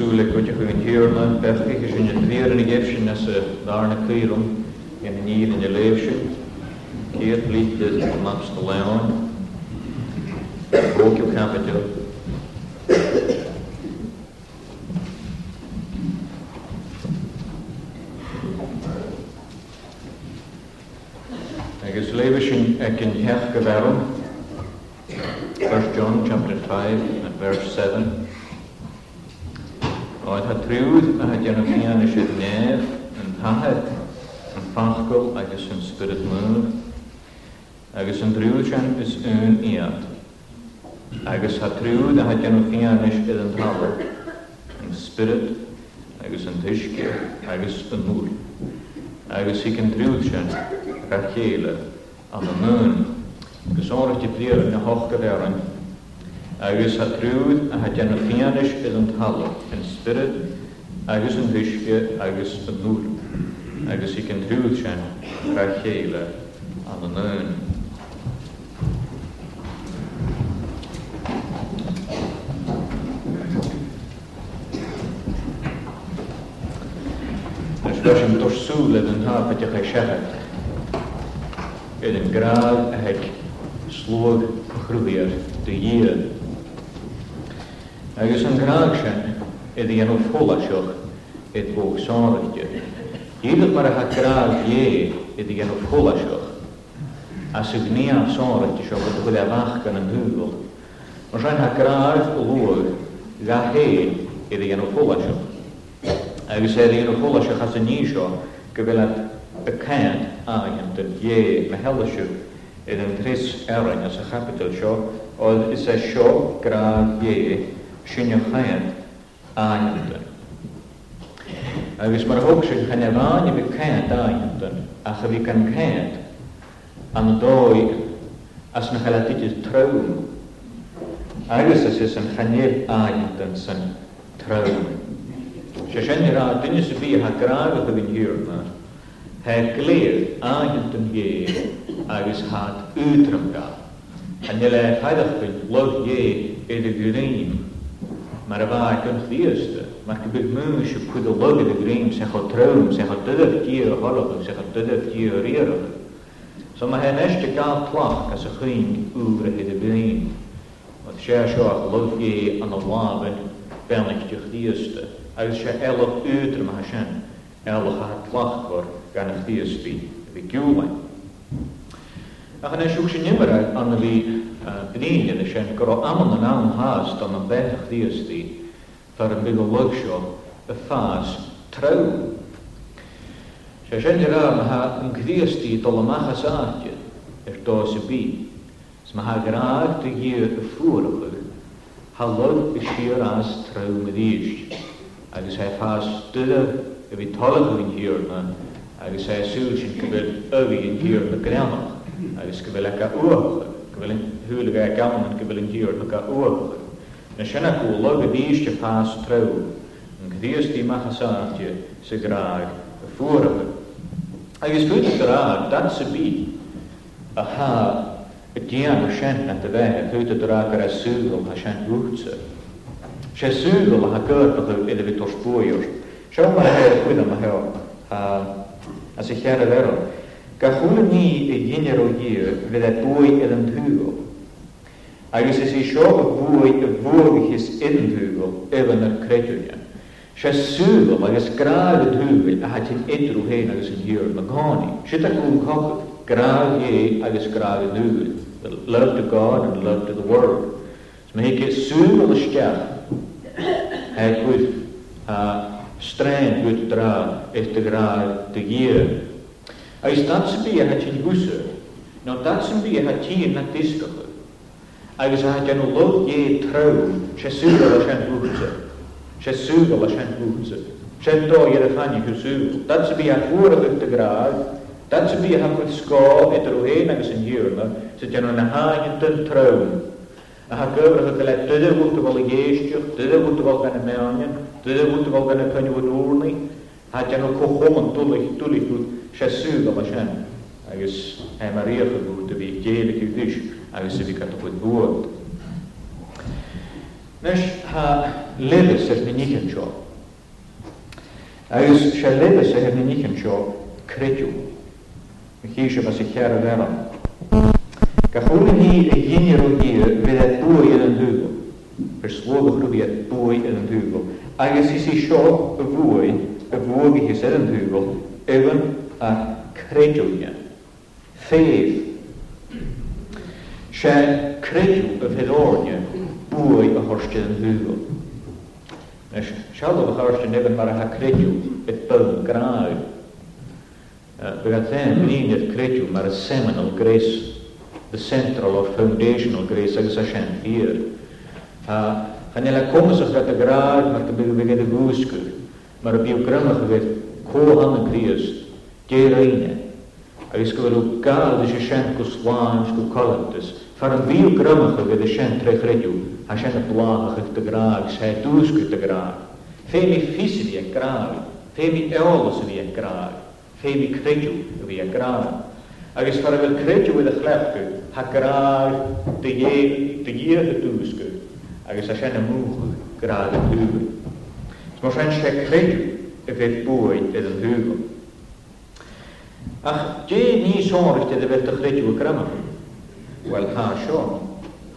súla chuide chu an tíirna bethcha sin an tríar na ggéh sin as dána in na níad in de Céad líte maps do leáin, Bóciú capital. Agus léimh leven ag an in go bhem, 1 John chapter 5 and verse 7 crude a Genofian is it nev and tahet and fachgol agus spirit mŵr agus yn drwydsian is Un iad agus ha trwyd a Genofian is it spirit agus een tishge agus yn mŵr agus ik yn drwydsian rachele an y mŵn agus orach di blir yn de agus ha a is spirit agus an thuisce agus an núr, agus i an trúil sin ra chéile an an een Nusgwasim dorsúled yn hafyd i'ch eisiach. In een graad a hec slwg de dy hir. Agus een graag in een volle את בור שורנג'ה. Iedere maar gaat kraal je, het is een opgollasje. Als ik niet aan die zo wat goede wacht kan een huwel. Maar zijn haar kraal loer, ga heen, het En we zeiden volle opgollasje gaat is niet zo, ik wil het aan dat je me het een als een kapitel zo, of is een zo kraal je, schinje aan Agus mar ógse chaneháin i bh céad daintan a cha bhí gan céad an dóid as na chalatitiid trom. Agus as is an chanéad aintan san trom. Se sin rá duine sa bhí ha graag a bhín hiúrna, He glir aintan hé agus hat útram gath. En je leidt heilig vind, lot je in de green, maar waar kunt de eerste. Maar ik het moeilijk, kude loge de greem, zeg het trouwem, zeg de dudder tieren horrige, zeg ze dudder tieren rierige. Zo maar hen echte kaal als een geen overige de been. Want zij zoog loofje aan de laven, bennig de Als je elf uur maar zijn, elf haar voor, gaan de gdierste, Ach, en als je ook zijn nimmer aan de wie dan is je een kro aan en aan haast, dan een zijn. tar yn bydd o workshop y ffas traw. Se sy'n yr am ha yn gddiasti dol am achas aadje er dos y bi. Sma ha graag dy gyr y ffwrwch halog y sir as traw med eich. Agus ha ffas dyda y fi tolwch yn hirna agus ha sŵl sy'n gyfyd ywi yn hirna gramach agus gyfyd ac a uwch. Gyfyd yn hwylig ac a gawn yn gyfyd yn hirna ac a uwch. na sinna go die a bhíiste pás tre, an chríostí machchasáte sa gráag a fuarathe. Agus tú ará dat sa bí a há a déan a sinna a bheith a chuúta ará ar a súil a sin útsa. sé súil a hagurpaú ile bhí tospóúir. Se mar he chuine a he a sé chear a bhe. Ga chuúla ní i dhéinear ó díú an agus is i seo a bhuaid a bhuaghis inhúil iban ar creúne. Se súil agus gráil a dhúil a hatin idrú héin agus an dhéir na gáí. Si a gún cochah gráil é agus gráil a dhúil. The love to God and love to the world. So mae hi'n sŵl y stiach heg wyth a straen wyth dra eich dy grael dy gyr. A i stans y bi a hati gwsw, no dats yn bi a hati yn na disgwyl. agus a gen lo é trom sé súga leis an húsa. sé súga leis an húsa. sé dó ar a fanni go sú. Dat sa bí a fuair a gráag, dat sa bí a chud scó idir ó héin agus an dúrma sa gen na háin den tro A ha gyfr a le dydy bwta fel y geistioch, dydy bwta fel gan y meonion, dydy bwta fel gan y cynnyw yn ha gen o cochwm yn dwlich, dwlich, sé súga leis an. Agus, he mae'r eich yn bwta fi, geelig i awysig ar bod bod. Nes ha lebes ar minig yn sio. Agus se lebes ar minig yn sio credw. Mi chi eisiau mas i chiar yn eran. Gachwn ni y gynir o gyr fydd e bwy yn yn dwgol. Yr slodd o chrwbi e bwy yn yn dwgol. Agus i si sio y fwy, y fwy i chi yn dwgol, efo a credwnia. Faith sé creú a bheitdóne buai a thuiste an húil. Seáh thuiriste negan mar a creú i bu gráid. Bu an fé líad creú mar a seminal gréis, the central or foundational grace agus a sin fír. Chan eile comasach gat a gráid mar go bíh bigad a gúsgur, mar a bíú gramach a bheith cóhan an gríos, dé réine, agus go bhfuil gáil is sé sin go sláins go Far yn bîl grymach o gyda sy'n trechredw, a sy'n y blach ych dy graag, sy'n dwsg ych dy graag. Femi ffisyn i eich graag, femi eolos i eich graag, femi credw i a graag. Agus far yn credw i dy chlefgw, ha graag dy iech y dwsg, agus a sy'n y mwch graag y dwsg. Mae sy'n sy'n credw y fydd bwyd yn ddwsg. Ach, dje ni sôr ych dy dy fydd dy credw Wel ha sio,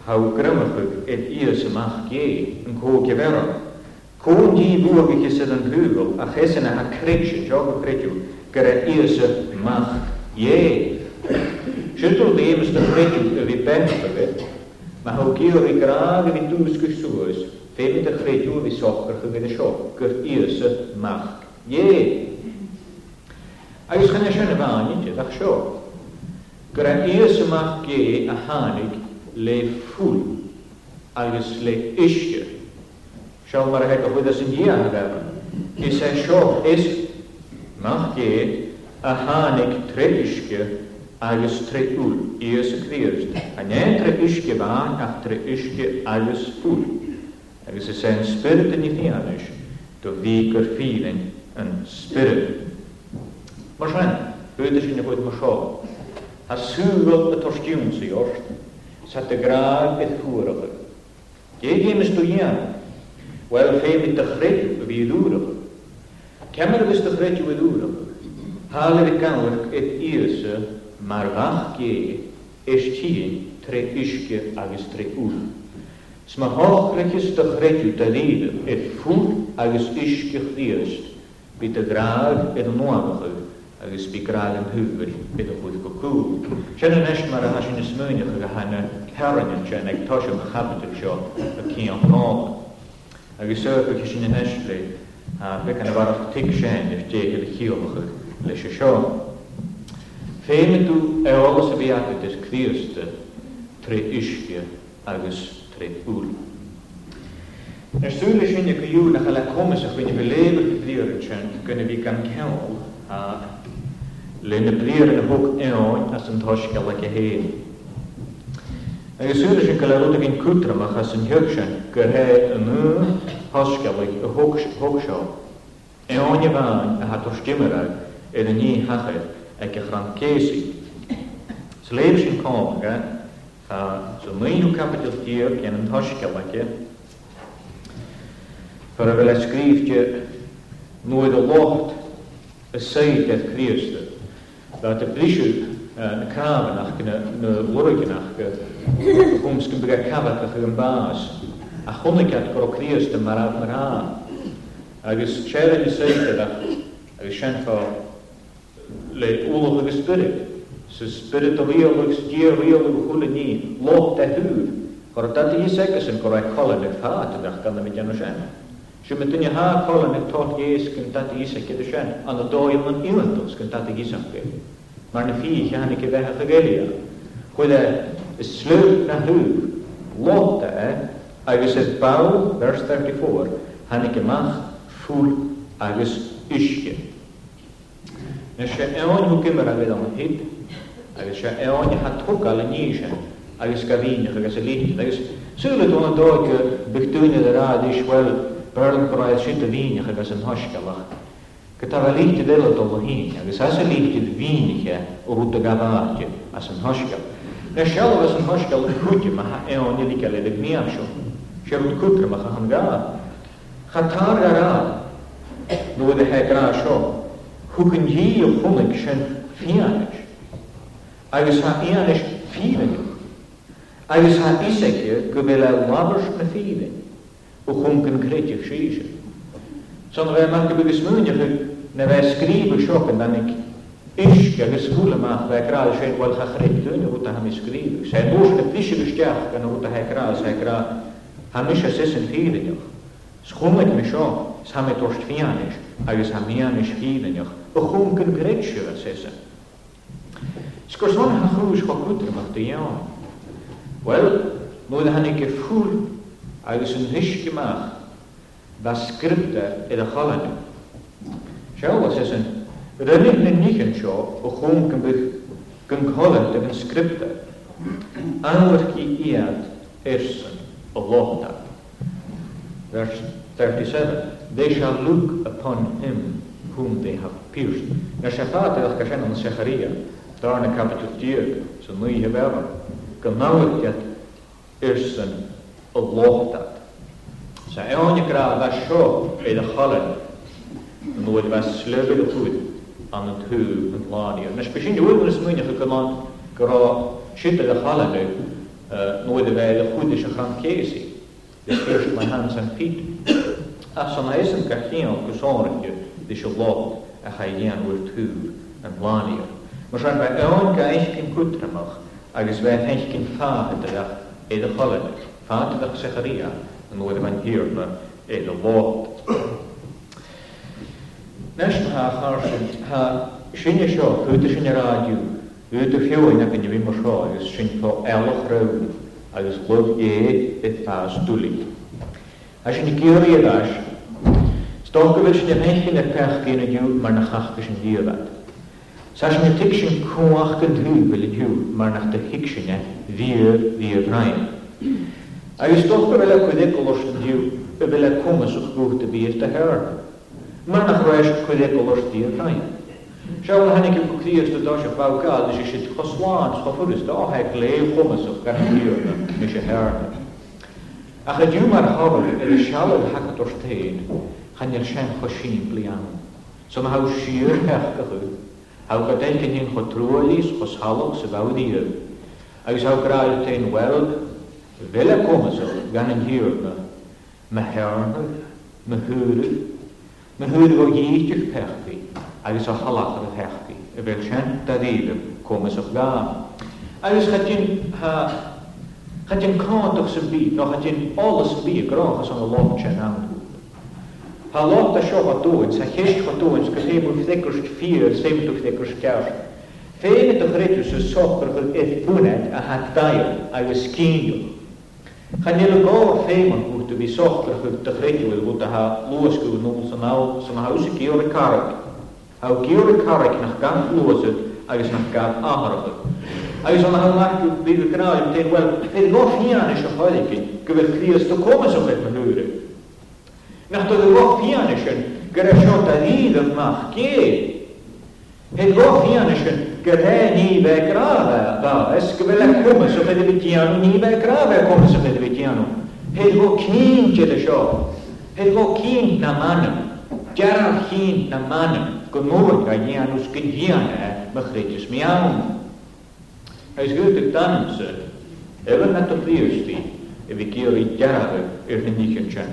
hau grymachug et ias ymach ge yn co gefero. Cwn di bwag i chysyd yn hwyl, a chesyn a creisio, jog o creisio, gyda ias ymach ge. Siwtl ddim ystod creisio y fi bennaf y beth, mae hau gyr i graag i fi dwys gyswys, Fem ydych credu fi sochgr chi gyda sio, gyr ias ymach ge. Ac ysgynna sy'n y fan i ti, ddach Gyda Iesym ach ge a hanig le ffwl agos le eisiau. Siol mar heg o hwyddas yn ie ar efo. Is e sio is mach ge a hanig tre eisiau agos tre ffwl. Iesym cwirst. A ne tre eisiau fa ach tre eisiau agos ffwl. Agos is e'n spyrt yn i fianys do fi gyrffin yn spyrt. Mae sy'n, hwyddas yn y hwyd mae a súgol a torstiún sa jorsten, sa te graag et húrige. wel fé de chréju a vi dúrige. Kemmer gus de chréju a dúrige. Hále de kanwerk et íse mar vach gé is tíin tre iske agus tre úl. Sma háchrekis de chréju te líde et fúr agus iske chríest, bit de graag et agus bí grail an thuúgur bit a chuúd go cú. Sena neist mar a hasin is múineach a hena cean se ag toisi a chapta seo a cí an nála. Agus se go sin na neistlé be an bharach tic sin is dé a chiomcha leis se seo. Féime tú eolalas a bhíacha is críiste trí isce agus trí úl. Er súle sinnne go dúnach a le commas a chuine beléber bríirchen gonne bhí gan ceall lenne brier en hoek eon as een toskelleke heen. Agus súris in goile ginn cútramach as an thuúgsin gur ré an nu thosceigh a thugseo. Éáine bhain a hat stimmara i na ní hachaid ag go ran céí. Sa léir sin cága a sa míú capitaltíir cin an thosceice, de a bhfuil de scríte nuid a lácht a dat de brisu na kravenach na lorigenach ons kun bega kavatach yn baas a chonigat goro krias dy marad mar an agos siarad i seithad agos sianfo le ulof ag ysbryd sy'n spirit o real ag sdier real ag hwyl ni lot da hwyr goro dati i segas yn goro colen ag ffaat ydach gan am ydian o sian Siw mynd yn ha colen ag tot ieis gyn dati i segas ydych sian an y doi yma'n iwan gyn dati i segas Magnifica Hanneke Evangelia. Quella slutna hur låta är agus het bau, vers 34, Hanneke mach full agus yske. När ska eon hukimera vid om hit, agus ska eon hat hukka alla nisha, agus een vinja, agus lite, agus sulet hon doke byggtunne där radish väl, Bernard Price sitter vinja, agus en haskalach. Gotava lihti velatolla hinja, ja sasa lihti viinihä ohutta gavaatja, asen hoskal. Ne shalva asen hoskal kuti maha eon ilikäle vid miasho. Sherut kutra maha hangaa. Khatar garaa. Nuode hä graasho. Hukin jii fulik shen fianish. Agus ha ianish fianig. Agus ha isekje gubela labers me fianig. Uchunken kritik shishin. Sondern wir machen über das Mönche När vi skriver shoppen dan ik ishka ge skule ma ve kra shen wal khakhrik dun u ta ham skriv. Sen bus ne pishe gestakh kan u ta ha kra sa kra ham ish sesen fire yo. Schumet me sho sam et ost fianish, a ges ham ianish fire yo. U khum kun gretshe sesen. Skorson ha Wel, nu ik en gemacht. Was in de Skelwas is een rynnig yn nichen sio o chwm gymbych gyngholent ag yn sgripta. Anwyrch i iad ersyn o lohda. Verse 37. They shall look upon him whom they have pierced. När shafat ag gashen an Secharia, darna kapitul 10, so nwy hebeva, gynnawyd get ersyn o lohda. Sa eonig gra da sio eid y cholen an bhfuil bheit sléir a chuúd an an thuú an láí. Nes be sin dúil is muoineach go lá gorá si a chaala nu nu a bheith a chuúdi a chan céisi handen mai han san pí. A san é an gachéán gosáringe dé se lá a cha dhéanhfuil túr an láíir. Mar sean bheith an gaiich cin cútramach agus bheit heich cin fáhe a leach é a chaala. Fáach secharíí an nuidir an hirna Nes ha charsin ha sinne seo chuúta sin ráú úta fiúin a gine bhí mar seo agus sin fá each rana agus chluh é i fás dúlí. E, a sin géirí leis, Stoga bhil sin héin ar pech géna dú mar na chacha sin díhheit. Sa sin tu sin cuaach go dú bhfuil dú mar nach de hiic sinne vír hí rain. Agus stocha bhile chuide go sin dú a bhile cumasach gúta bíir a hearna. Ma naħrax kulek u l-ortir tajn. Xawl ħanik il-kukrija s-tudax fawkal li xiexit xoswan, xofurista, oħek li xumas u karħirna, miex ħarna. Aħħad ju marħabal il-xal il ik ortin, xan jirxen xoxin plijan. Som ħaw xir ħakkaħu, ħaw għatajn kien jien xotruolis, xosħalok, het bawdir Għajus ħaw kraħal tajn weld, vela me men hören wir jedes Perfi, alles auch halachere Perfi, welchen Tadilem kommen sich gar. Alles hat ihn, hat ihn kan durch zijn Bier, noch hat ihn alles Bier geraucht, sondern lockt schon an. Ha lockt das schon was tun, sa hest was tun, ska sehen wir fleckerst vier, sehen wir fleckerst kerst. Fehlen doch rettus, so sopper, et funet, a hat dair, a geskinjum. Chanel go feimon wrth i fi sochgar chwyd dychregiwyl wrth a ha lwys gwyw nôl sy'n awl sy'n haws i gyr y carag. Aw gyr y carag nach gan lwysyd agos nach gan aharachyd. Agos o'n hawn lach fi fy gnau yn dweud, wel, fydd go ffian eisiau chwaelig i gyfer Cris dy comas o'n beth mae'n hwyr. Nach doedd go ffian eisiau gyda siot a ddydd yn mach gyd. Fydd go ffian eisiau Kyllähän niivä kraavää kaa. Äsken vielä kummassa me tevi tianu, niivä kraavää kummassa me tevi tianu. Heillä voi kiinteitä show. Heillä voi kiinteä manna. Jarar kiinteä manna. Kun muun ja jianus kun jianä, mä kriitis miaun. Hän syytä tansa. Även näitä priusti. Ja vi kiori jarare yhden nikensän.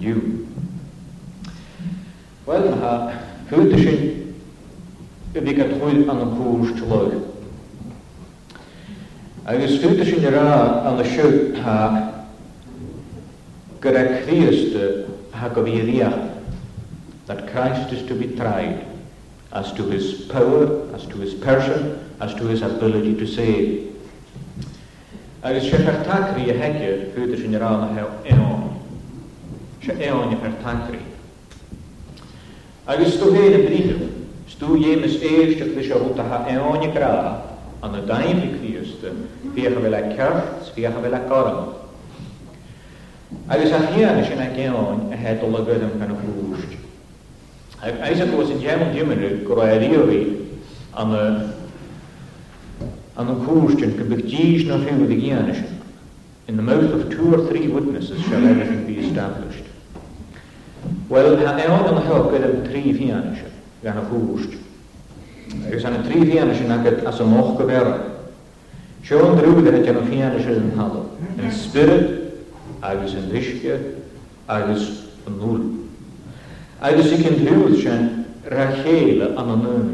Juu. Well, ha, hyytisin vi at chuil an an púis te leid. Agus fuúta sin rá an a that Christ is to be tried as to his power, as to his person, as to his ability to save. Agus sé fer tankri a hekje fuidir sin rana he eon. Se eon i e fer tankri. Agus Stú dhémas éiste lei se rútathe eáinnig rá an na daimhí chríiste bhíocha bhfuil le ceart bhíocha bhfuil le garan. Agus a chiaana sin a gceáin a hedul a gom gan húst. Agus a bhs in dhéan diimiú go ra ríí an an an hústin go bh díos na fiú a ghéana In the mouth of two or three witnesses shall everything be established. Well, ha eon yn hyl gyda'r tri fian eisiau gan y hwst. Ys anna tri fian sy'n agad as y moch gyfera. Sion drwydd ar y gan y fian sy'n yn halw. Yn spirit, agos yn ddysgu, agos yn nŵl. Agos i cyn drwydd sy'n rachel an yn yn.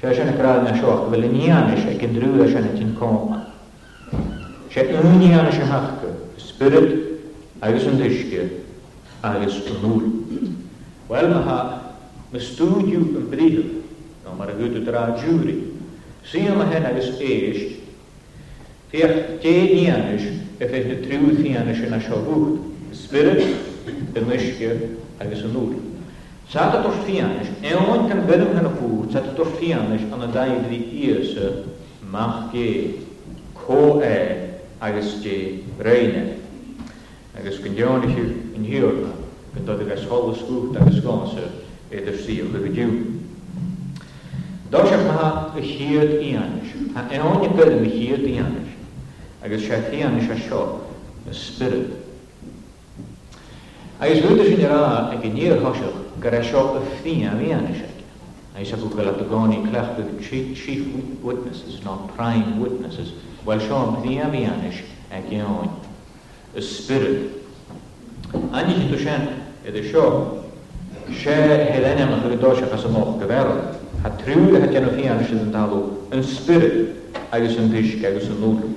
Sia sy'n agradd na sioch, fel yn ian sy'n cyn drwydd sy'n yn coma. Sia yn ian sy'n hachgu, spirit, agos yn ddysgu, agos yn nŵl. Wel, mae Me stúdiú an bríhil, ná mar a gúdu drá djúri. Síam a hena is éist, Fiach dé níanis a bheit na trúthíanis in a seúd, spirit, de muisce agus an úr. Sa a tortíanis, éhain an bum an a bú, sa a tortíanis an a daimhí íasa mach gé, có é agus dé réine. Agus gon deanisiú in hiúrna, gon dod agus holas gúcht agus gása idir sí go go dú. Dá se ha go chiad íanis, Tá anna go na chiad íanis, agus sé chéana se seo na spirit. Agus bhuiidir sin ará ag go níor thoiseach gur é seo a fhí a bhíanais ag. I said, well, at the Goni Clech, the chief, witnesses, not prime witnesses, well, Sean, the Avianish, Agion, a spirit. Ani to Shen, it is sé helennim an chudóise as an nóch go bhhera. Het trúla a genoffian si an talú an spirit agus an bhís agus an núlú.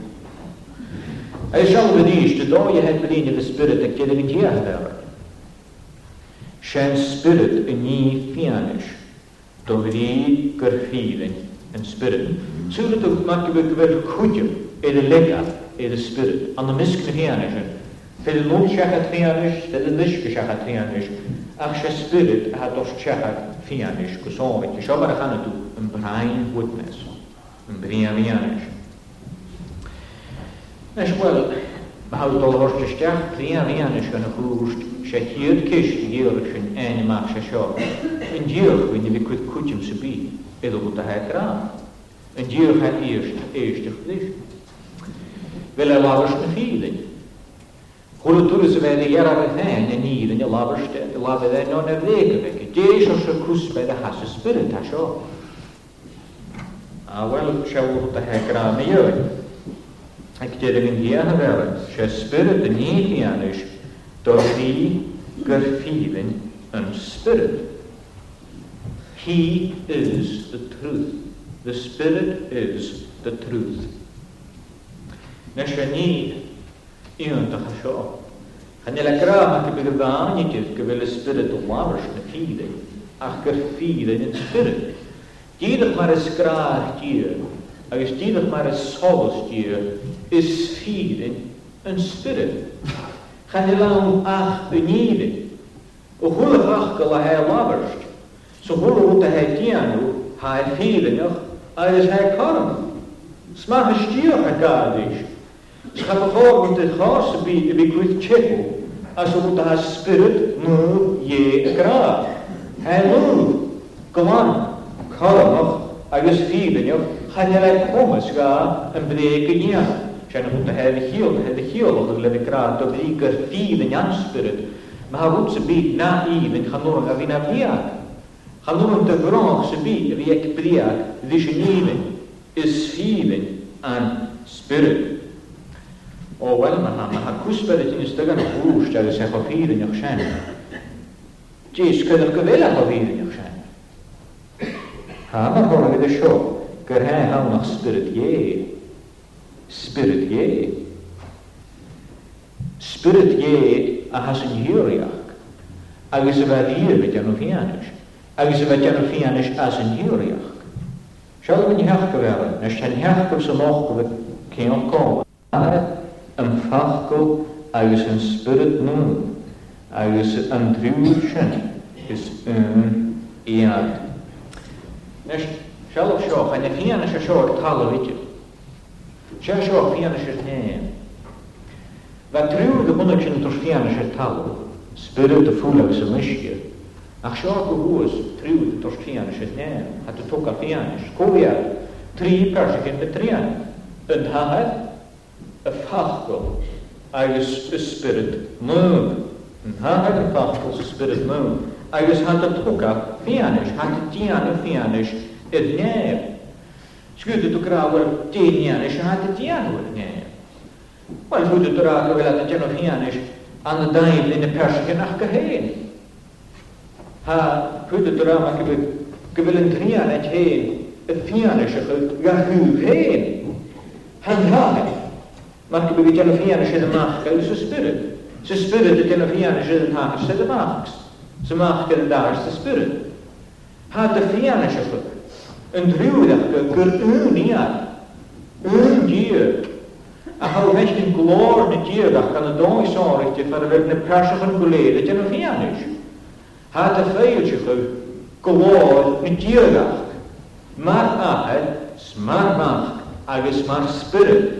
É se go níos de dóhe het belíine go spirit a gidir an ggéach bhera. spirit a ní fianis do bhí gur fiíling an spirit. Súla mar go bhfuil de spirit an na Fylnod siachad fianis, dyna ddysg siachad fianis, ach sy'n spirit a dos siachad fianis, gwsori, ti siom ar ychan ydw, yn brain yn Nes mae dol o'r gan y hyd i gyrwyd ein yma sy'n sio. Yn diolch, wy'n i cwyd cwtym sy'n bi, iddo gwyd a hec ra. Yn diolch ddysg. Fel lawr Kultūras vērījara rehēne nīriņa labašte, labedē no the dēšo šo krusbēda hasu spirita šo. Awel šauru tā hekrāmi joj. Ekterevin hiena vēlens, še spirita nīhianiš, to šī garfīvin un spirit. Spirit, He is the truth. The spirit is the truth. Nešanī Íontachaseo. Hanne le grama go bh bhhainetih go bhfuil spirit ó láhars na fide ach gur fide in spirit. Díadach mar is skrách tír agus díadach mar is solas tír is fide in spirit. Channe le ach uníide ó thulach go le he láharst, so thuúta he haar ha nog als agus he karm. Sma stiíoch a gadíis Schapafor moet het gas bij kwit chepo. Als moet haar spirit nu je graag. Hij nu. Kom aan. Kalmach. Agus fibenio. Ga je lijkt homes ga een breken ja. Zijn moet de hele heel, de hele heel onder de leven graag. Tot die keer fiben aan spirit. Maar haar moet ze bij na even gaan nog gaan naar via. Gaan nog een te groot ze bij wie ik priak. Dus je is fiben aan spirit o bhfuil na ha ha cúsped tin istegan hús de sé choíir neach sé. Dís cynnach go bhéile choíir neach sé. Ha mar hor go seo gur he ha nach spirit é. Spirit é. Spirit é a has an hiúriach agus y fedd hir fe dyn nhw fianys. Agus y fedd dyn nhw fianys as yn hiwriach. Siol yn hiach gyfer, nes yn hiach gyfer sy'n moch gyfer cyn o'n gofod yn fachgol agus yn spyrt nhw, agus yn drwy'r sy'n is yn iad. Nes, sial o sioch, a'n eich hian eisiau sioch talo o fideo. Sial sioch hian eisiau neim. Fe drwy'r gymwnnw sy'n dros hian eisiau tal o, spyrt y ffwl agos y mysgir, Ach sio go hús tríú tos tíana se né, a tu toca tíana, cóia, trí persa gyn betrian, yn hahaid, Apostle, I was the Spirit moved. Ha had Apostle, Spirit an y dain yn y persgen Ha, hwyd yn Mark bydd gen y fian sydd yn mach gael sy'n spirit. Sy'n spirit y gen y fian sydd yn har sydd y machs. Sy'n mach gen y dar sy'n spirit. Ha dy fian sy'n fyr. Yn drwyddach gael gyr un iar. Un dier. A hau fech yn glor na dierach gan y doi sorich ti ffyr y fyr na persach yn gwleid y gen y fian sy'n. Ha dy ffeir sy'n fyr. Glor na dierach. Mar ahel, smar mach, agos mar spirit.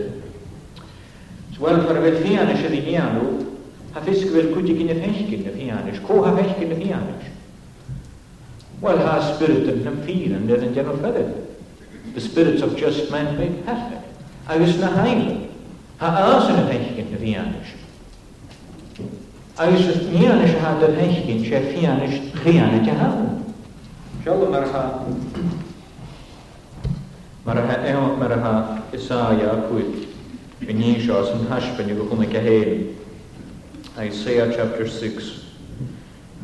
سوالفر vet fianes edhe njanu, ha fisk vel kutikin e feshkin e ko ha feshkin e Well, ha The spirits of just men make perfect. Agus na haini, ha asen e feshkin e fianes. Agus njanish ha dhe feshkin që e marha. Marha eon Isaiah Anisha, some hashpan, you go like a hail. Isaiah chapter 6.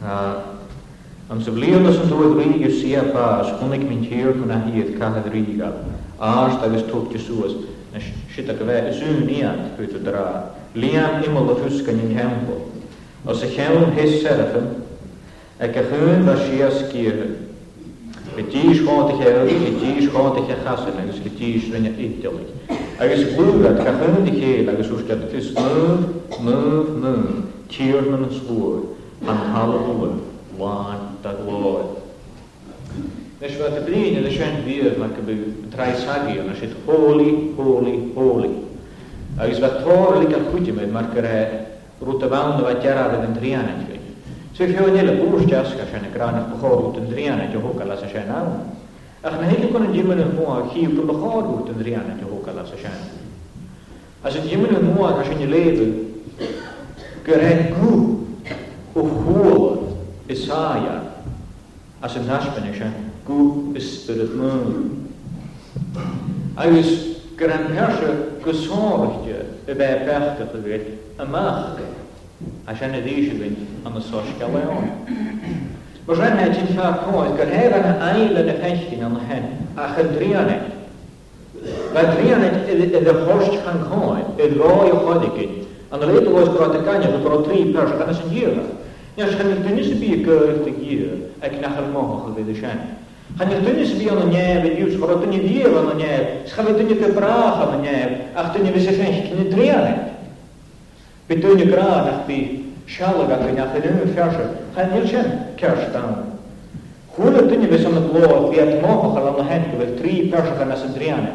Am se bliada som tog rig ju se pa, skonik min tjur kunna hiet kahet riga. Arst avis tog till suas, när skita kve sun igen, ut och dra. Lian immel och fuskan in tempo. Och se kjell hiss serafen, eka hun va shia skirhe. Betjish gott ich erhörig, betjish gott ich erchasselig, betjish rinja ittelig agus búra cehanna chéil agus úscetas nuh nuh nuh tíirna na slúr an halúil láin da glóid. Nes bheit a blin a sin bíad me go treisagí na si hólaí hólaí hólaí. Agus bheit tóirlik a chuidimeid mar go ré rúta bhna bheit dearad an tríanaid. Sé fio nile búrsteasca sinna gránach go chóút an tríanaid a thuca las a sin ná. Ach na hyn yn ymwneud yn mwa chi yw gwybod hwt yn rhian yn hwg alas o sian. As yn ymwneud yn mwa as yn y lefel gyrhen gw o hwyl isaia as yn nasbyn eisiau gw ystyr yd mwyn. Agus gyrhen persio gysorwchio y be pechtach y fyd y mach as yn y ddysig yn y sosgael eon. Mae rhan edrych yn siarad coes, gyrhair yn ail yn y pellin yn hen, a chydrian edrych. Mae drian e iddo horst gan goen, y roi o chodigyn, yn rhaid o oes brod y ganio, yn brod tri pers, gan ysyn gira. Ia, chan i'r dynnu sy'n byw gyrwyd y gira, ac nach yr moch o fydd y sian. Chan i'r dynnu sy'n byw yn y nef yn yws, chor o dynnu fyr yn nef, sgan y dynnu gybrach yn y nef, ac dynnu fes eich eich cyn y drian. E. Bydd dynnu grad ac Шалага гынахырын фяша. Ханилшен кяштан. Хула тыни весона пло фиат моха халама хэнку ве три фяша хана сандриана.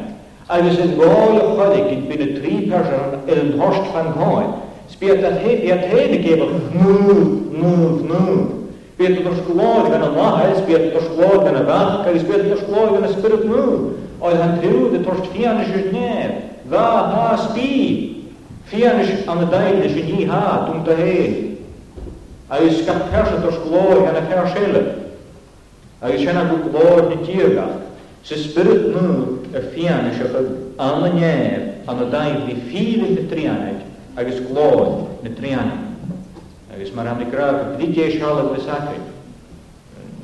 А весен гоя хадикин бина три фяша элн хошт хан хой. Спиат ат хэ пиат хэ не кеба ну ну ну. Пиат тош клод гана маха, спиат тош клод гана вах, кали спиат тош клод гана спирит ну. Ой хан трю де тош фиана жутне. Ва ха спи. Fjernst an y deile um sy'n hi ha, dwi'n dy he. A ys gaf persat o'r gloi yn y persele. A ys yna gwy gloi yn y dirgach. Sy spirit nhw yr er fjernst o'ch an y nef an y deile ffyr yn y trianeg agos gloi yn y trianeg. Agos mae'r amni graf, byddi di eisiau o'r sacred.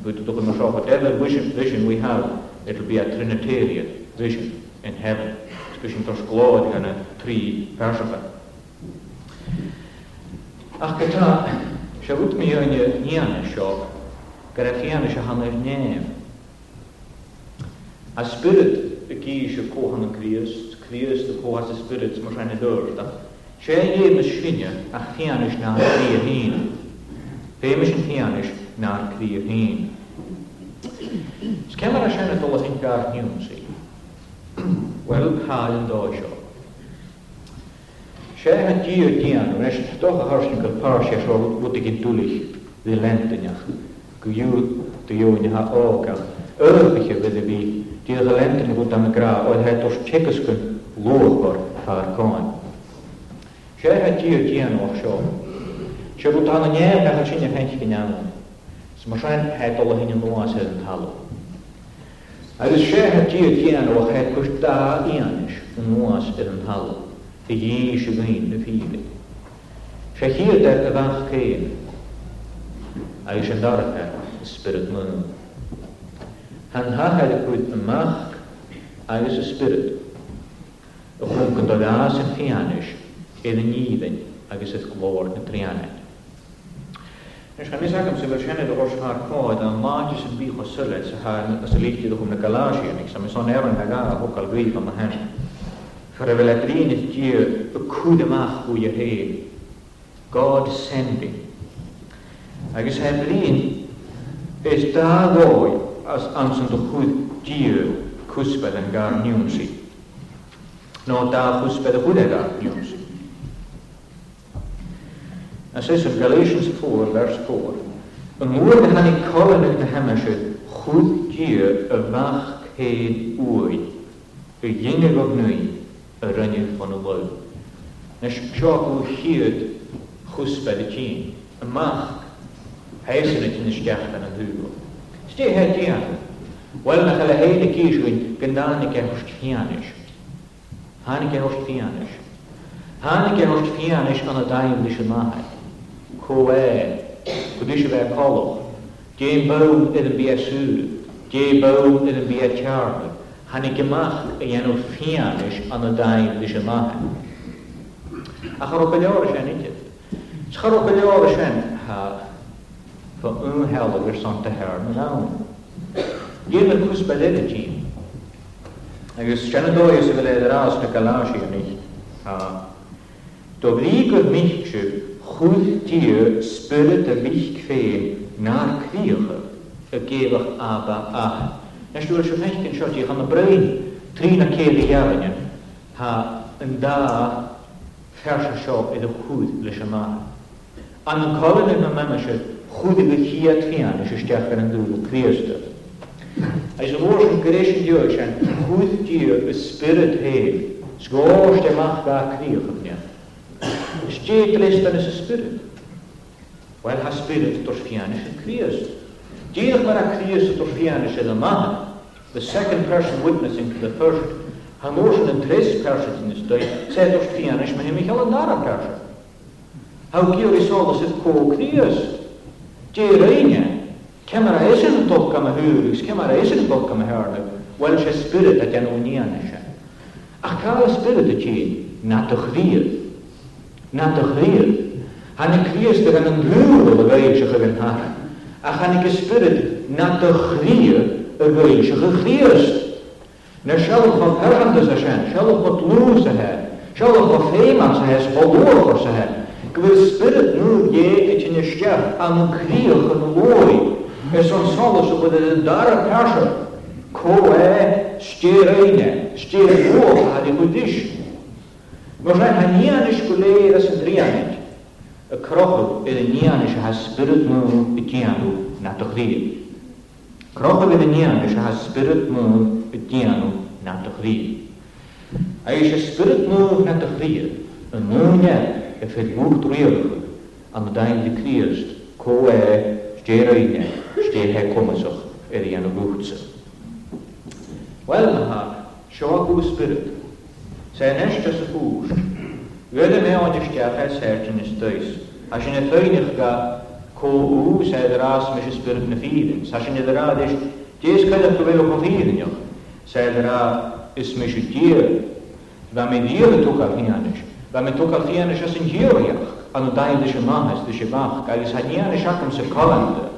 Byddi dwi'n mynd o'r whatever vision, vision we have, it'll be a Trinitarian vision in heaven. Dwi'n dros glod gan y tri persach. Ach gyda, se wyd mi yn y nian y siog, gyda chian y siahan yr nef. A spirit y gys y cohan y Christ, Christ y cohan y spirit, mae rhaid i ddwrdd. Se ei ym ysgrinia a chian ys na'r cri hyn. Fe ym ysgrinia chian ys na'r cri hyn. Sgema'r asian y ddolach yn gair hiwn si. Welk hall yn je sio. Se ha di o dian, yn toch a harsin gael par je sio wdig i dwlich fi die Gwyw dy je yn ha ogach. Yrgych e fydd y fi. Di o lentyn am het os tegysgyn lwgor ffa'r gwan. je ha di o dian Se fod hana nef a sy'n eich hench Sma Agus sé ha tí chéan ó he chu dá íanis an nuas ar er an hall fi dhé se gain na fibe. Se chiad ar er a bhaach céan agus an darcha spirit mun. Han hahead chuid an mach agus a spirit a chun go gas an fianis ar an níhain agus a glór na trianet. Nech gan misag am se ber sinnne ors ha koid a maagis en bich sulle se ha se lichtid om na galasien ik sam son er na ga ook al gri van hen. Fer vel at rin is die a kude mach hoe je he. God sending. Agus hen rin is da doi as ansen de goed die kuspel en gar nieuwsi. No da kuspel de goede gar nieuws. It says in Galatians 4, verse 4, Yn mwyd yn hannu colon yn hyhemasio, chwyd gyr y fach ceid wyd, y gyngor o gnwy, y rynnydd fan o lwy. Nes sio o hyd chwsbed y tîn, y mach, heisyn y tîn ysgach yn y ddwylo. Sti hedd dian, wel na chael y heid y gysgwyn gyndan y gehwst fianish. Han y gehwst fianish. Han y gehwst fianish yn y daim ddys y mahaid. Coé, Kudisha Bear Colloch, in een bier Su, Jay boom in een bier Charme, Hannig gemacht en Jano Fianisch aan de Dijn Lisha Mahe. is zijn niet het. is zijn ha, van onhelder nou. dus zijn te heren lauw. Jene kus beleden team. Agus Shenandoah is wel een raas de en ik. Doch wie kunt mich schütteln, Chwyl dir spyr dy mich kve naar kwiere, y gefer aba a. Nes dwi'n siw hechgyn siot i chan y brain, tri na ceir i iawn ha yn da fersa sio iddo chwyd leis yma. An yn colyn yn yma eisiau chwyd iddo chi a trian eisiau stiach gan yn dwi'n cwirsta. Eis y fwrs yn gresyn diwyd sian, chwyd dir y spirit hef, sgorst e mach da cwirch yn Jay Christ is a spirit. Wel ha spirit dorfianish yn Crias. Diolch mae'r Crias dorfianish yn yma. The second person witnessing to the first. Han oorsen een tres person in de stui. Zij dorfianish maar hem ik al een nara person. Hau gyr i sol os ydd co Crias. Jay Reinia. Cymara eisen dolg am y hwyrwys. Cymara eisen dolg am y hwyrwys. Wel se spirit a gen o'n i anisha. Ach cael y spirit y chi. Na dych Na nataglir. Han kliester en een bruwel weizige geven haar. En han ik spirit nataglir een weizige glierst. Na shalom van herander ze zijn, shalom wat loze her, shalom wat femas her, spaloor ze spirit nu je het in je stjef aan een krieg en looi. Er zijn solos op de dara kasher. Koe, stjereine, stjereine, die stjereine, Mos rhaid ha ni anis gwle as yn drianid, y crochod ydy ni anis ha spirit nhw y dianw na dych ddi. Crochod ydy ni anis ha spirit nhw y dianw na dych ddi. A eisiau spirit nhw na dych ddi, y nwnia y ffyd mŵr drwy'r am y dain di criast, co e, sde reine, sde he comasoch, ydy yn y gwrtsa. Wel, ha, sio spirit, Sēnešķa spūš, vēda me oņešķā felsērtinis tais, aš ne feinirgā, ko ūs ēdrās mešas pirkne fīrins, aš ne drādiš, ties kaļa tu vēl ko fīrinjoch, sēdrā is mešu tier, va me dier tukā fianiš, va me tukā fianiš as in hierjach, anu daidische mahas, dische mach, gais hanianiš akam se kolanda,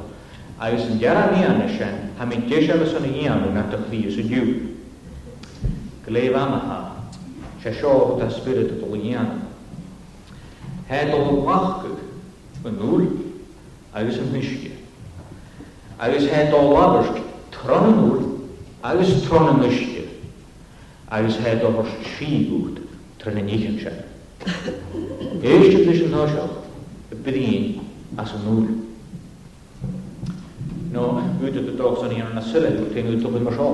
agus an dearanianise ha mé déise agus an íanú na a chríos a dú. Go léh amacha Shasho the spirit of the Lian. Had all lachkuk, yn nŵl, agos yn hysgu. Agos had all labersk, tron Alles nŵl, agos tron yn hysgu. Agos had all hors sîgwyd, tron yn eich yn siarad. Eich yn ddysg yn hosio, y bydyn as yn nŵl. No, gwyd y ddogs o'n i'n yna sylwyd, ti'n gwyd o'r hymysio.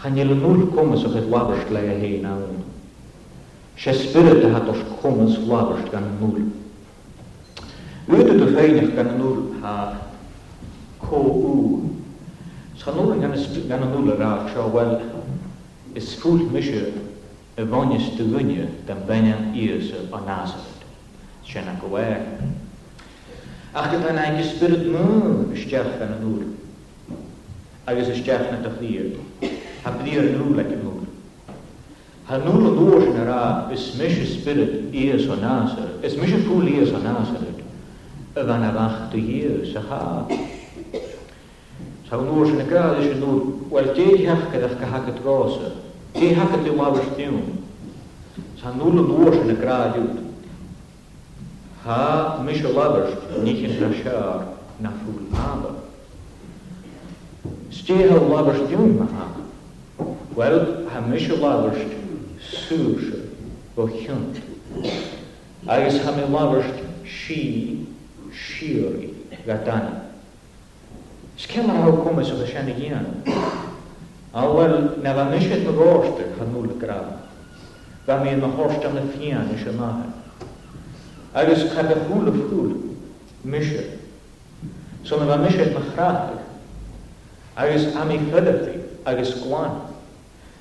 Chanel yn nŵl cwmys o'ch edrych Se spyrir hat hatt oss komens flavers gan null. Ute du feinig gan nur ha KU. Sa null gan null ra scho wel is full misje y fonys dy gynnu dan benian ies o Nazaret. Sian ac ower. Ach gyda na i spyrir mw ysdiach gan null. Agus ysdiach na dychlir. Ha blir null ac yn is došnara ismishe spirit ears on Nazar, ismishe fool ears on Nazar, vanavach eh, to years, aha. Zou noor zijn kraal is je nu, wel tee hakken dat gehak het roze, tee hakken de maar bestemmen. Zou nu noor zijn Ha, mische labbers, niet in rashar, na fool aber. Stee hel labbers doen, maar. Wel, ha mische labbers Susha, Bochunt. Agus hame lavrst shi, shiori, gatana. Skema hau kumis of the shani gyan. Awel, neva nishet me gorshte, hanul grava. Vami in mahorst an the fian ishe maha. Agus kata hula ful, mishet. So neva nishet me chrahe.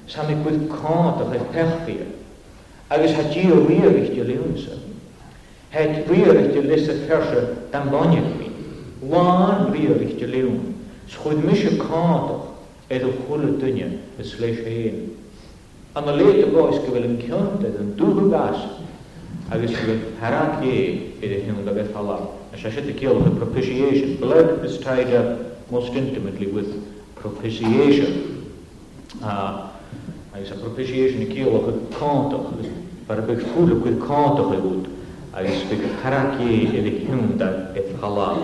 sam i gwyth cod o'ch eich perthi. Agus ha di o wir eich di liwnsa. Het wir eich di lisa fersa dan bonioch mi. Wan wir eich di liwn. Sgwyd misio cod o'ch edrych hwyl y dynia y sleis ein. Anna leid y boes gyfel yn cyntedd yn dŵr gas agus gyfel harag ie iddi hyn yn gyfel halal. As I said to kill the propitiation, blood is tied up most intimately with propitiation. Uh, agus an propéisiéis na cíla chu cáach bar beh fula chu cáach le bút agus be characé i le hiúnda i chalá.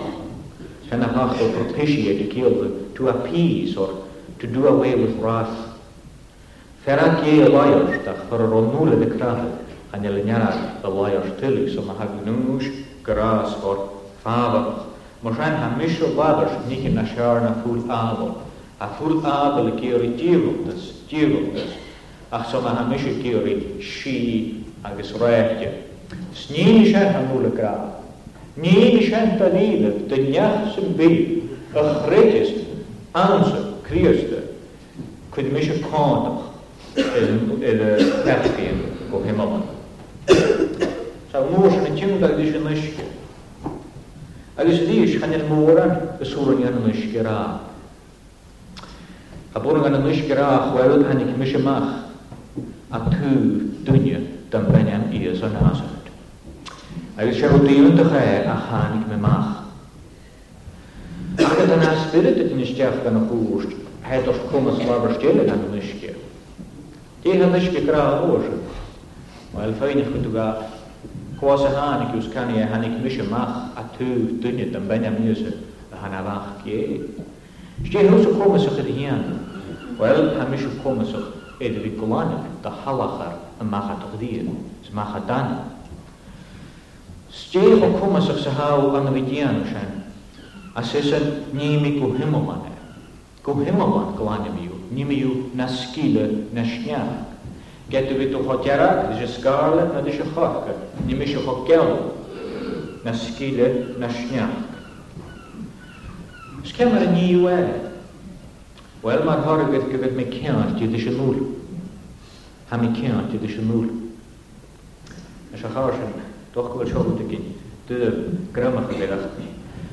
Se na hacht ó propéisié de cíalga tú a pís or to do away with wrath. Feracé a láirteach chu rónúla de crathe an le nearach a láir tuig som a hagnúis gorás or fábach. Mar sein ha misio babers ní na searna fúl ábal, a fúl ábal a géir díhachtas díhachtas ach so na hamis y gyri, si agos rhaegdi. Sni eisiau hanwyl y graf. Ni eisiau danilaf, dyniach sy'n byw, ychredus, answer, criasta, cwyd mis y conach yn y perthi yn go hymlaen. Sa mwys yn y tymd agos yn ysgir. Agos ddys chan i'r mwran y sŵrn i'n ysgir a. A bwrn yn ysgir a chwerwyd hannig mis y mach a an tú duine don bheinem íos an násacht. Agus se díon de ré a chanig me maach. Agus an spirit in isteach gan a búst, heit os cumas labar stille an nuisce. Dé an nuisce gra óir, Weil féinine chu ga Chwas a hánig ús canu a hannig mis mach a tú duine don bheinem íosa a hana bach gé. Stí hús a cumasach a hian, Well, ha mis cumasach Edrikulana, de halachar en magatagdir, is magadana. ook kuma zich ze hou aan de zijn. Als is ze neem ik op hemelman. Ko hemelman klane mi u, neem na skile, na snjaak. Get u witte hotjarak, de na de niet is je hokkel, na skile, na Wel mae'r horwydd gyfyd mi ceart i ddysyn nŵl. Ha mi ceart i ddysyn nŵl. Ys a chawr sy'n doch gwyl siogwyd y gyn. Dy grymach y gyrach ni.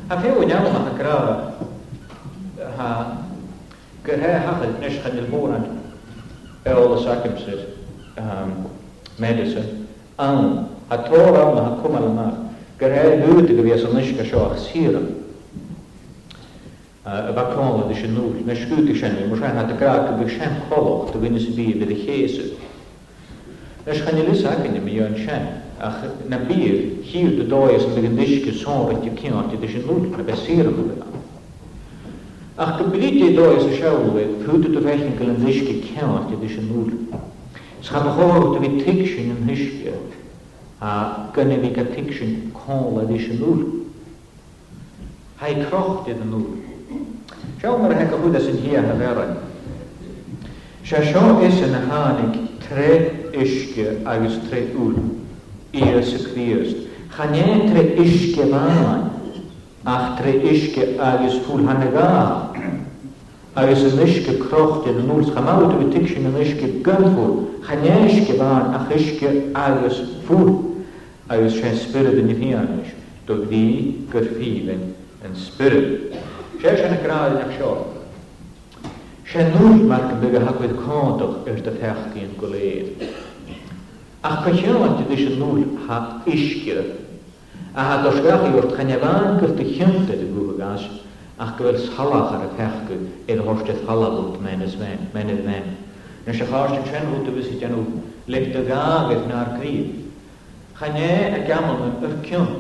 A fe wyn iawn a'ch gra ha gyrhe hachyd nes chan il mwran all the circumstances um, medicine an a tor am ha cwmal yma gyrhe hwyd y gyfias yn nisg a sioch sirach y bacol ydych yn nŵr. Nes gwyg i siannu, mwys rhaid nad y graag y bych sian choloch, dy fynnys y bydd ydych chesw. Nes chan i lys ac yn ymwneud yn sian, ach na byr, hir dy does yn bydd yn ddysgu sôn rhaid i'r cynnod ydych yn nŵr, na besir yn bydd. Ach gyblid i does y siawlwe, pwyd ydw fechyn gael yn ddysgu cynnod ydych yn nŵr. Sgan chor dy fi tigsyn yn ddysgu, a gynnu fi gael tigsyn col ydych yn nŵr. Hai croch ydych yn nŵr. Žao me neka bude sin hija heveran. Še šo is en tre iske agus tre ul. i se kviest. ne tre iske vaan. Ach tre iske agus ful nega. agus yn ysgu crocht nuls, nŵl chamawd yw tig sy'n yn ysgu Ha ne iške fan ach iške agus ful agus sy'n spyryd yn i fi anwys, do fi Seis yn y grael yn eich siol. Se'n rwy'n marg yn bydd hagwyd condwch yr dy Ach cysiol yn dydys yn nŵl ha isgyr. A ha dosgach i wrth chanefan gyrt y chyntyd y gwybgas ach gyfer salach ar y cechgy i'r horsteth halabwt men ys men, men ys men. Nes y chars yn tren hwt y fysi dyn nhw legt y gagedd na'r grif. Chane y gamon yn yrcion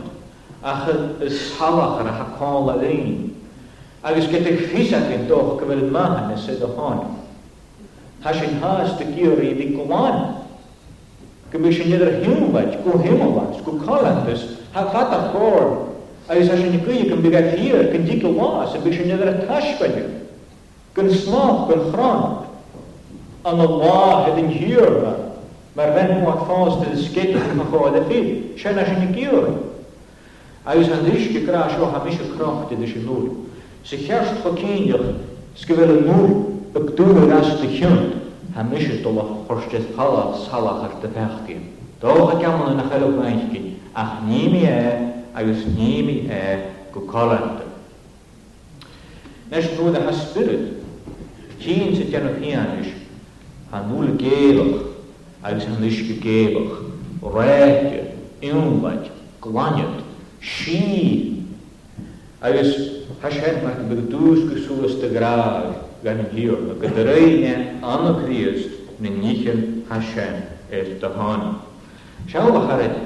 ach y salach ar y hacol a ddyn Ävisketykhissäkin tohkevel mähänne se tohon. Häsin haaste kiori vikkuvan. Kymishin jeder hiuvat, ku himuvat, ku kalantes, hä kata kor. Ävis häsin kyjikön bigät hier, kyn dikku vaas, bishin jeder täspäjy. Kyn slaap, kyn hran. An Allah hedin hiurva. Mar ven mua fast til skit, kyn hachode fi. Shen häsin agus Ävis hän dishki kraa sho hämishu krahti dishin nuri. Ze kerst voor kinder, ze willen een op de deur een de kind. Hij mis het om een korstje halen, halen haar te vechten. Toch ik hem een hele vijfje. Ach, neem je er, hij is neem je er, gekolend. Nes nu de haspirit, kien ze tjen op hier is, haar nul geelig, hij is een lichtje geelig, rijtje, inwijt, glanjet, schie, hij is Hashem hat bedus gesuas te graag, gan hier, le reine ne nichen Hashem er te hana. Schau lach harit.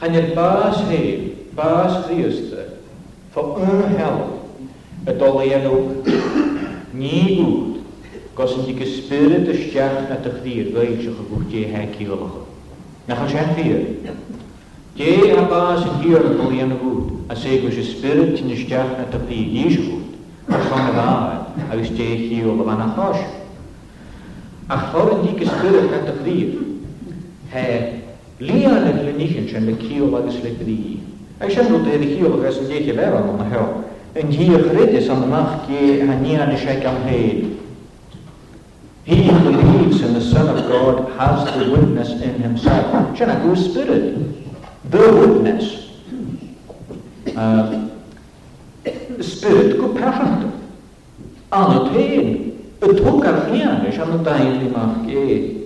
Gan er baas hee, baas Christ, voor et het alleen ook, niet goed, gos yn spirit y stiach na dych ddir gweith o'ch gwrdd hen Na chan sian ddir. bas a sé go sé spirit sin isteach na tapí díisút a son rá agus déí ó le bhana cháis. A chlór an dígus spirit na a chrír he lían le leníchan sin le cíú agus le brí. Ag sin rút é chiú agus an déiche bhe an na heil. An díoch réidir san amach gé a níana sé am héad. He who believes in the Son of God has the witness in himself. Jenna, who's spirit? The witness um, spyrt go perrant. An y tein, y tog ar fian, ys an y dain ni mach ge.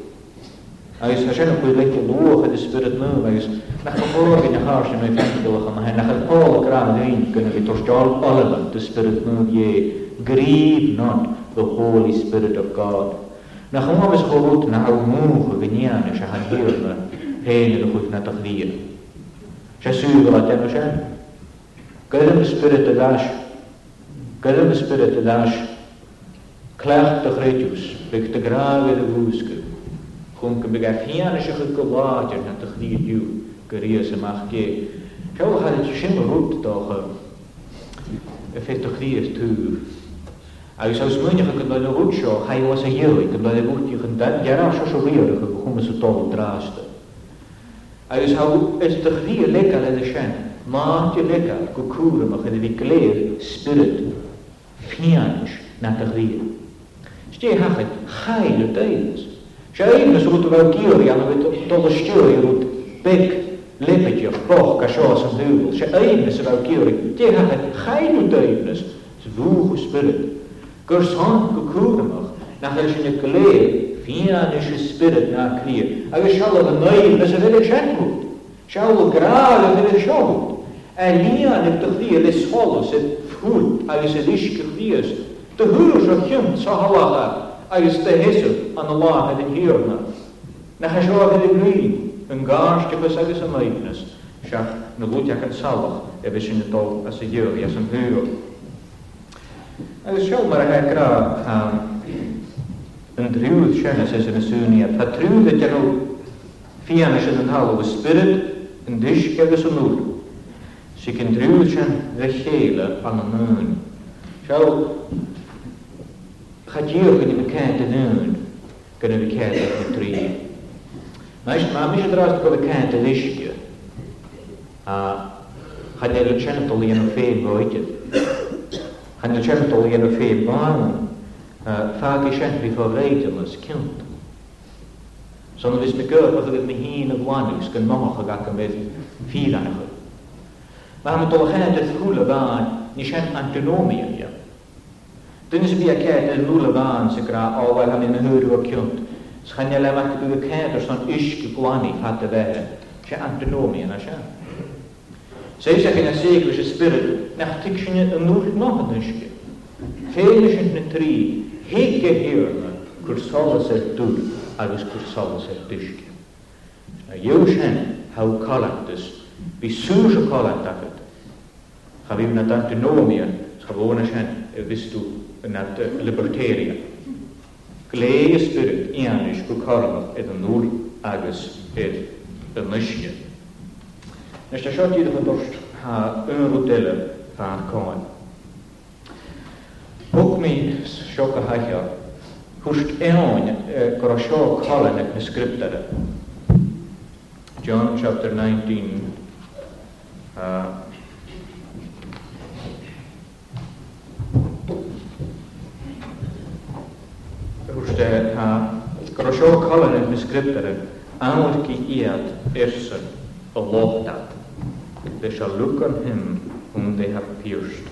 Agus a sy'n pwy leitio lwch yn y spyrt nhw, agus nach o bwrg yn y char sy'n mynd ffendi dylwch yma hyn, nach y pôl o gran yn gynnu fi torsdiol oleman, dy spyrt nhw ie, grieve not the Holy Spirit of God. Nach yma fes chorwt na haw mwch y gynian ys a hanhir na hen yn y chwyth na dychdir. Sy'n sŵr o Gyrym spirit adash. Gyrym spirit adash. Clech dy de Byg de graf i'r de Chwn gymig a ffian ysio chyd gyflad yn at ych ni diw. Gyrias ym ach ge. Cew chad ysio sy'n rwyd doch. Y ffet ych ni ys tŵr. A ys aws mwyn ych yn dod o was a hyrwy. Gymdod e bwyd i'ch yn dan. Gera asio sio rwyr ych yn chwmys o dol drasd. A is de ys Māķeleka kukura machadvi kleer spirit fianch natagria. Stie hachet heile teils. Shaibus rut wel kiori ja, met tot de stuur rut bek lippetje, poch kashos en duvel. Shaibus wel kiori. Stie hachet heile teils. Zwoege spirit. Kursan kukura mach nach het kleer fianch spirit na krier. Aga shalom noy mes velik shabu. Shabu graal velik shabu. Alleen op de vlier is alles het goed, als het is geweest. De huur is hem, zo halacha, als de hisse aan de laag en de hierna. Na ga zo aan de vlier, een gaarstje was als een leidnis. Schach, na goed jak het zalig, er is in het al als een jeur, als een huur. En zo maar ga ik raar gaan. Een druid, schennis is een sunia. Het druid dat je nou, via een halve spirit, een dish, er is een oorlog. Sy gyn drwy'r le lleile pan yn nŵn. Siaw, chadiwch yn ymwneud cedd yn nŵn, gyda fi cedd yn dri. Mae mam eisiau dros bod y cedd yn eisiau. A chadil y chen dol i yn y ffeim goedydd. Chadil y chen dol i yn y ffeim barn. Fag i chen fi fod reid yn ys cynt. Son o fes mi gyrch oedd yn mi hun y gwanwys gyn moch ag ac yn fydd ffyrach وهم طوخنا تذكروا لبان نشان أنتونوميا يا دنس بيا كات النور لبان سكرا أو ولا من مهور وكيونت سخنيا لما تبوا كات وصن إشك قواني فات بها شا أنتونوميا نشان سيسا كنا سيكلش سبيرت نحتكشن النور نوه نشك فيلشن نتري هيك هيرنا كرسالة سردور agus gwrsol sy'n dysgu. Iew sy'n haw colactus, bu sŵr sy'n colactus, Chafim nad antinomian, chafona sian vistu nad libertaria. Glei y spirit ianis gw corfa edd yn nŵr agos edd yn nysio. Nes da siot iddach yn dorst ha yn rwdela fa'n coen. Bwg mi sioc a haio, hwst eon gorosio colen ac ysgriptara. John chapter 19, uh, in Scripture, aanlijk eert eersen, belooft dat. They shall look on him whom they have pierced.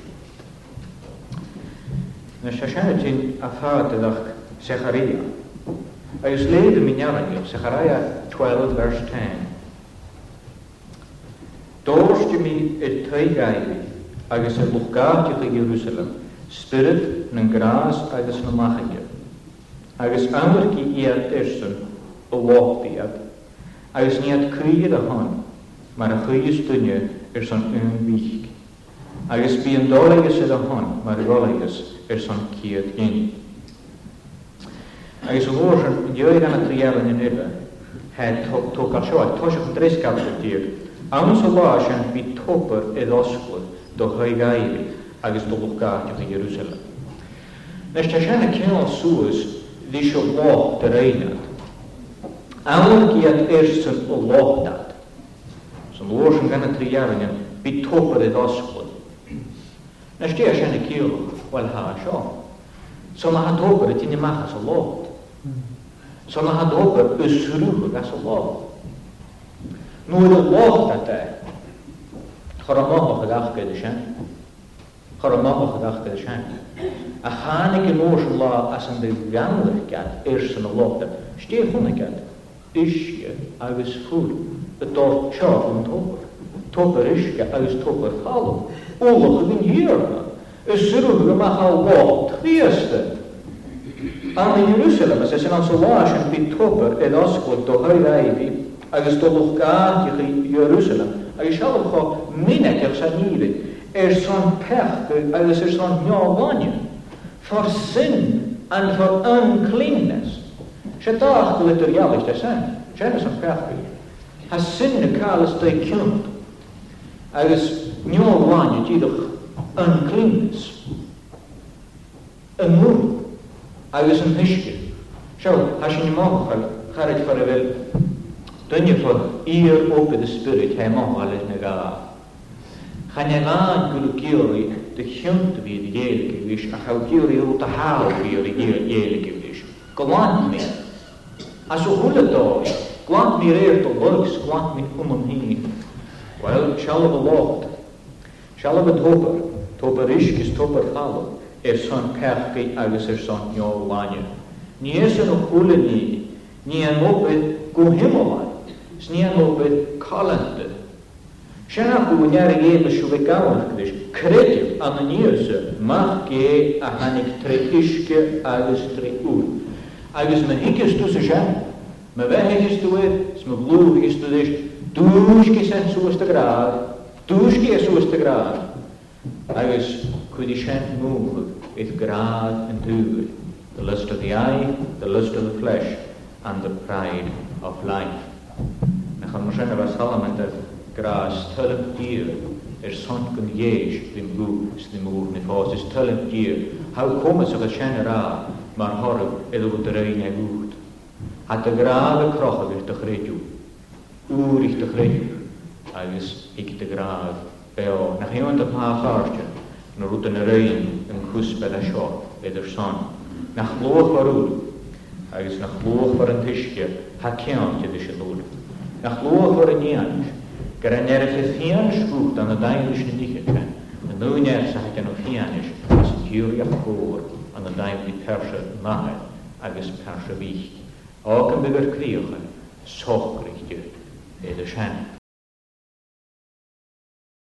Na shashanetin afaatedach Zechariah. I is leed minyaranil, Zechariah 12 verse 10. Doorstje mi et treigaili, agus et luchgaatje Jerusalem, spirit, nen graas agus na Agus ander ki eert avåtbjörd. Jag snitt kryra hon, men jag skystunje är som ungvik. Jag spien dåliges är hon, men rolliges är som kiet in. Jag vågar göra en trialen i növe. Här tog jag så att tog jag driskapsutgiv. Annars så var jag vid toppar i Roskor, då höjga i, jag stod och gav till Jerusalem. Nästa kärna kan jag sås, det är så bra det regnar. Alkiat ersot on lohdat. Som luosin kannat riävinen pitopade taskun. Näistä jäsenen kielu, valhaa se on. Som har dober tini maha så lågt. Som har dober usruga så lågt. Nu är det lågt att det är. Харама хадах кедешен. Харама хадах кедешен. А ханики ношла асанды гамлыкат, эрсен локтар. Штей хуникат. isge agus fúl a dá an tópar. Tópar isge agus tópar chalum. Úlach yn hírna. Ys syrwg yma halwa trieste. Ar y Jerusalem, ys ys yn ansolwais yn byd tópar yn osgwyd do hyr aifi agus dolwch gad i Jerusalem. Ac ys alwch o minet eich sa'n hiri. Er sa'n pech agus er sa'n nio for synd and for uncleanness. Sé dáach go idir gealaiste san, Sénas an feachpaí. Tá sin na cálas do ciúnt agus neomháine díadch an clínas, an mú agus an hisisce. Seo tá sin máchail charid far a bhfuil dunne fo ír open the spirit heim áhalis na gá. Chan e gán gulú gíorí de chiúnt bhí a géalaigh bhís a chawgíorí út a háú bhí a géalaigh bhís. Go bhain mé. Alltså hållet då, kvant work, quant och is kwant min om hin. Well, Wel, of a lot, shall of a tober, tober iskis, tober halo, er son kärki agus er son njol lanje. Ni go himmelan, het is ku nyare ge me shuve kawan kvish, kretiv ananiuse, mach ge ahanik tre iske agus agus ma hikistu sa se, me ve hikistu e, sma blu hikistu dish, dúski sen sústa gráð, dúski e sústa gráð, agus kudi sent múl with gráð and dúgur, the lust of the eye, the lust of the flesh, and the pride of life. Na chan mar sena fas halamet at gráð stölum dyr, er son gwn ieis ddim gŵr, ddim gŵr ni is tölum dyr, hau komas ag a sena mar horg iddo bod yr ein ag wd. A dy gradd y crochod i'r dychredw, ŵr i'ch dychredw, agos i'ch dy gradd beo. Na chi ond y pa ffartio, na rwyd yn yr ein yn cwsbed a sio edrych son. Na chlwch o'r ŵr, agos na chlwch o'r yn tisgio, ha cion ti ddys y ddŵr. Na chlwch o'r yn ian, gyda nerech y ffian sgwt an y dain ddys yn ddichet. Yn ddwy'n ers a hacen o ffian ys, as an y daim di perse mahe agus perse bych. Ac yn bygyr crioch yn soch grych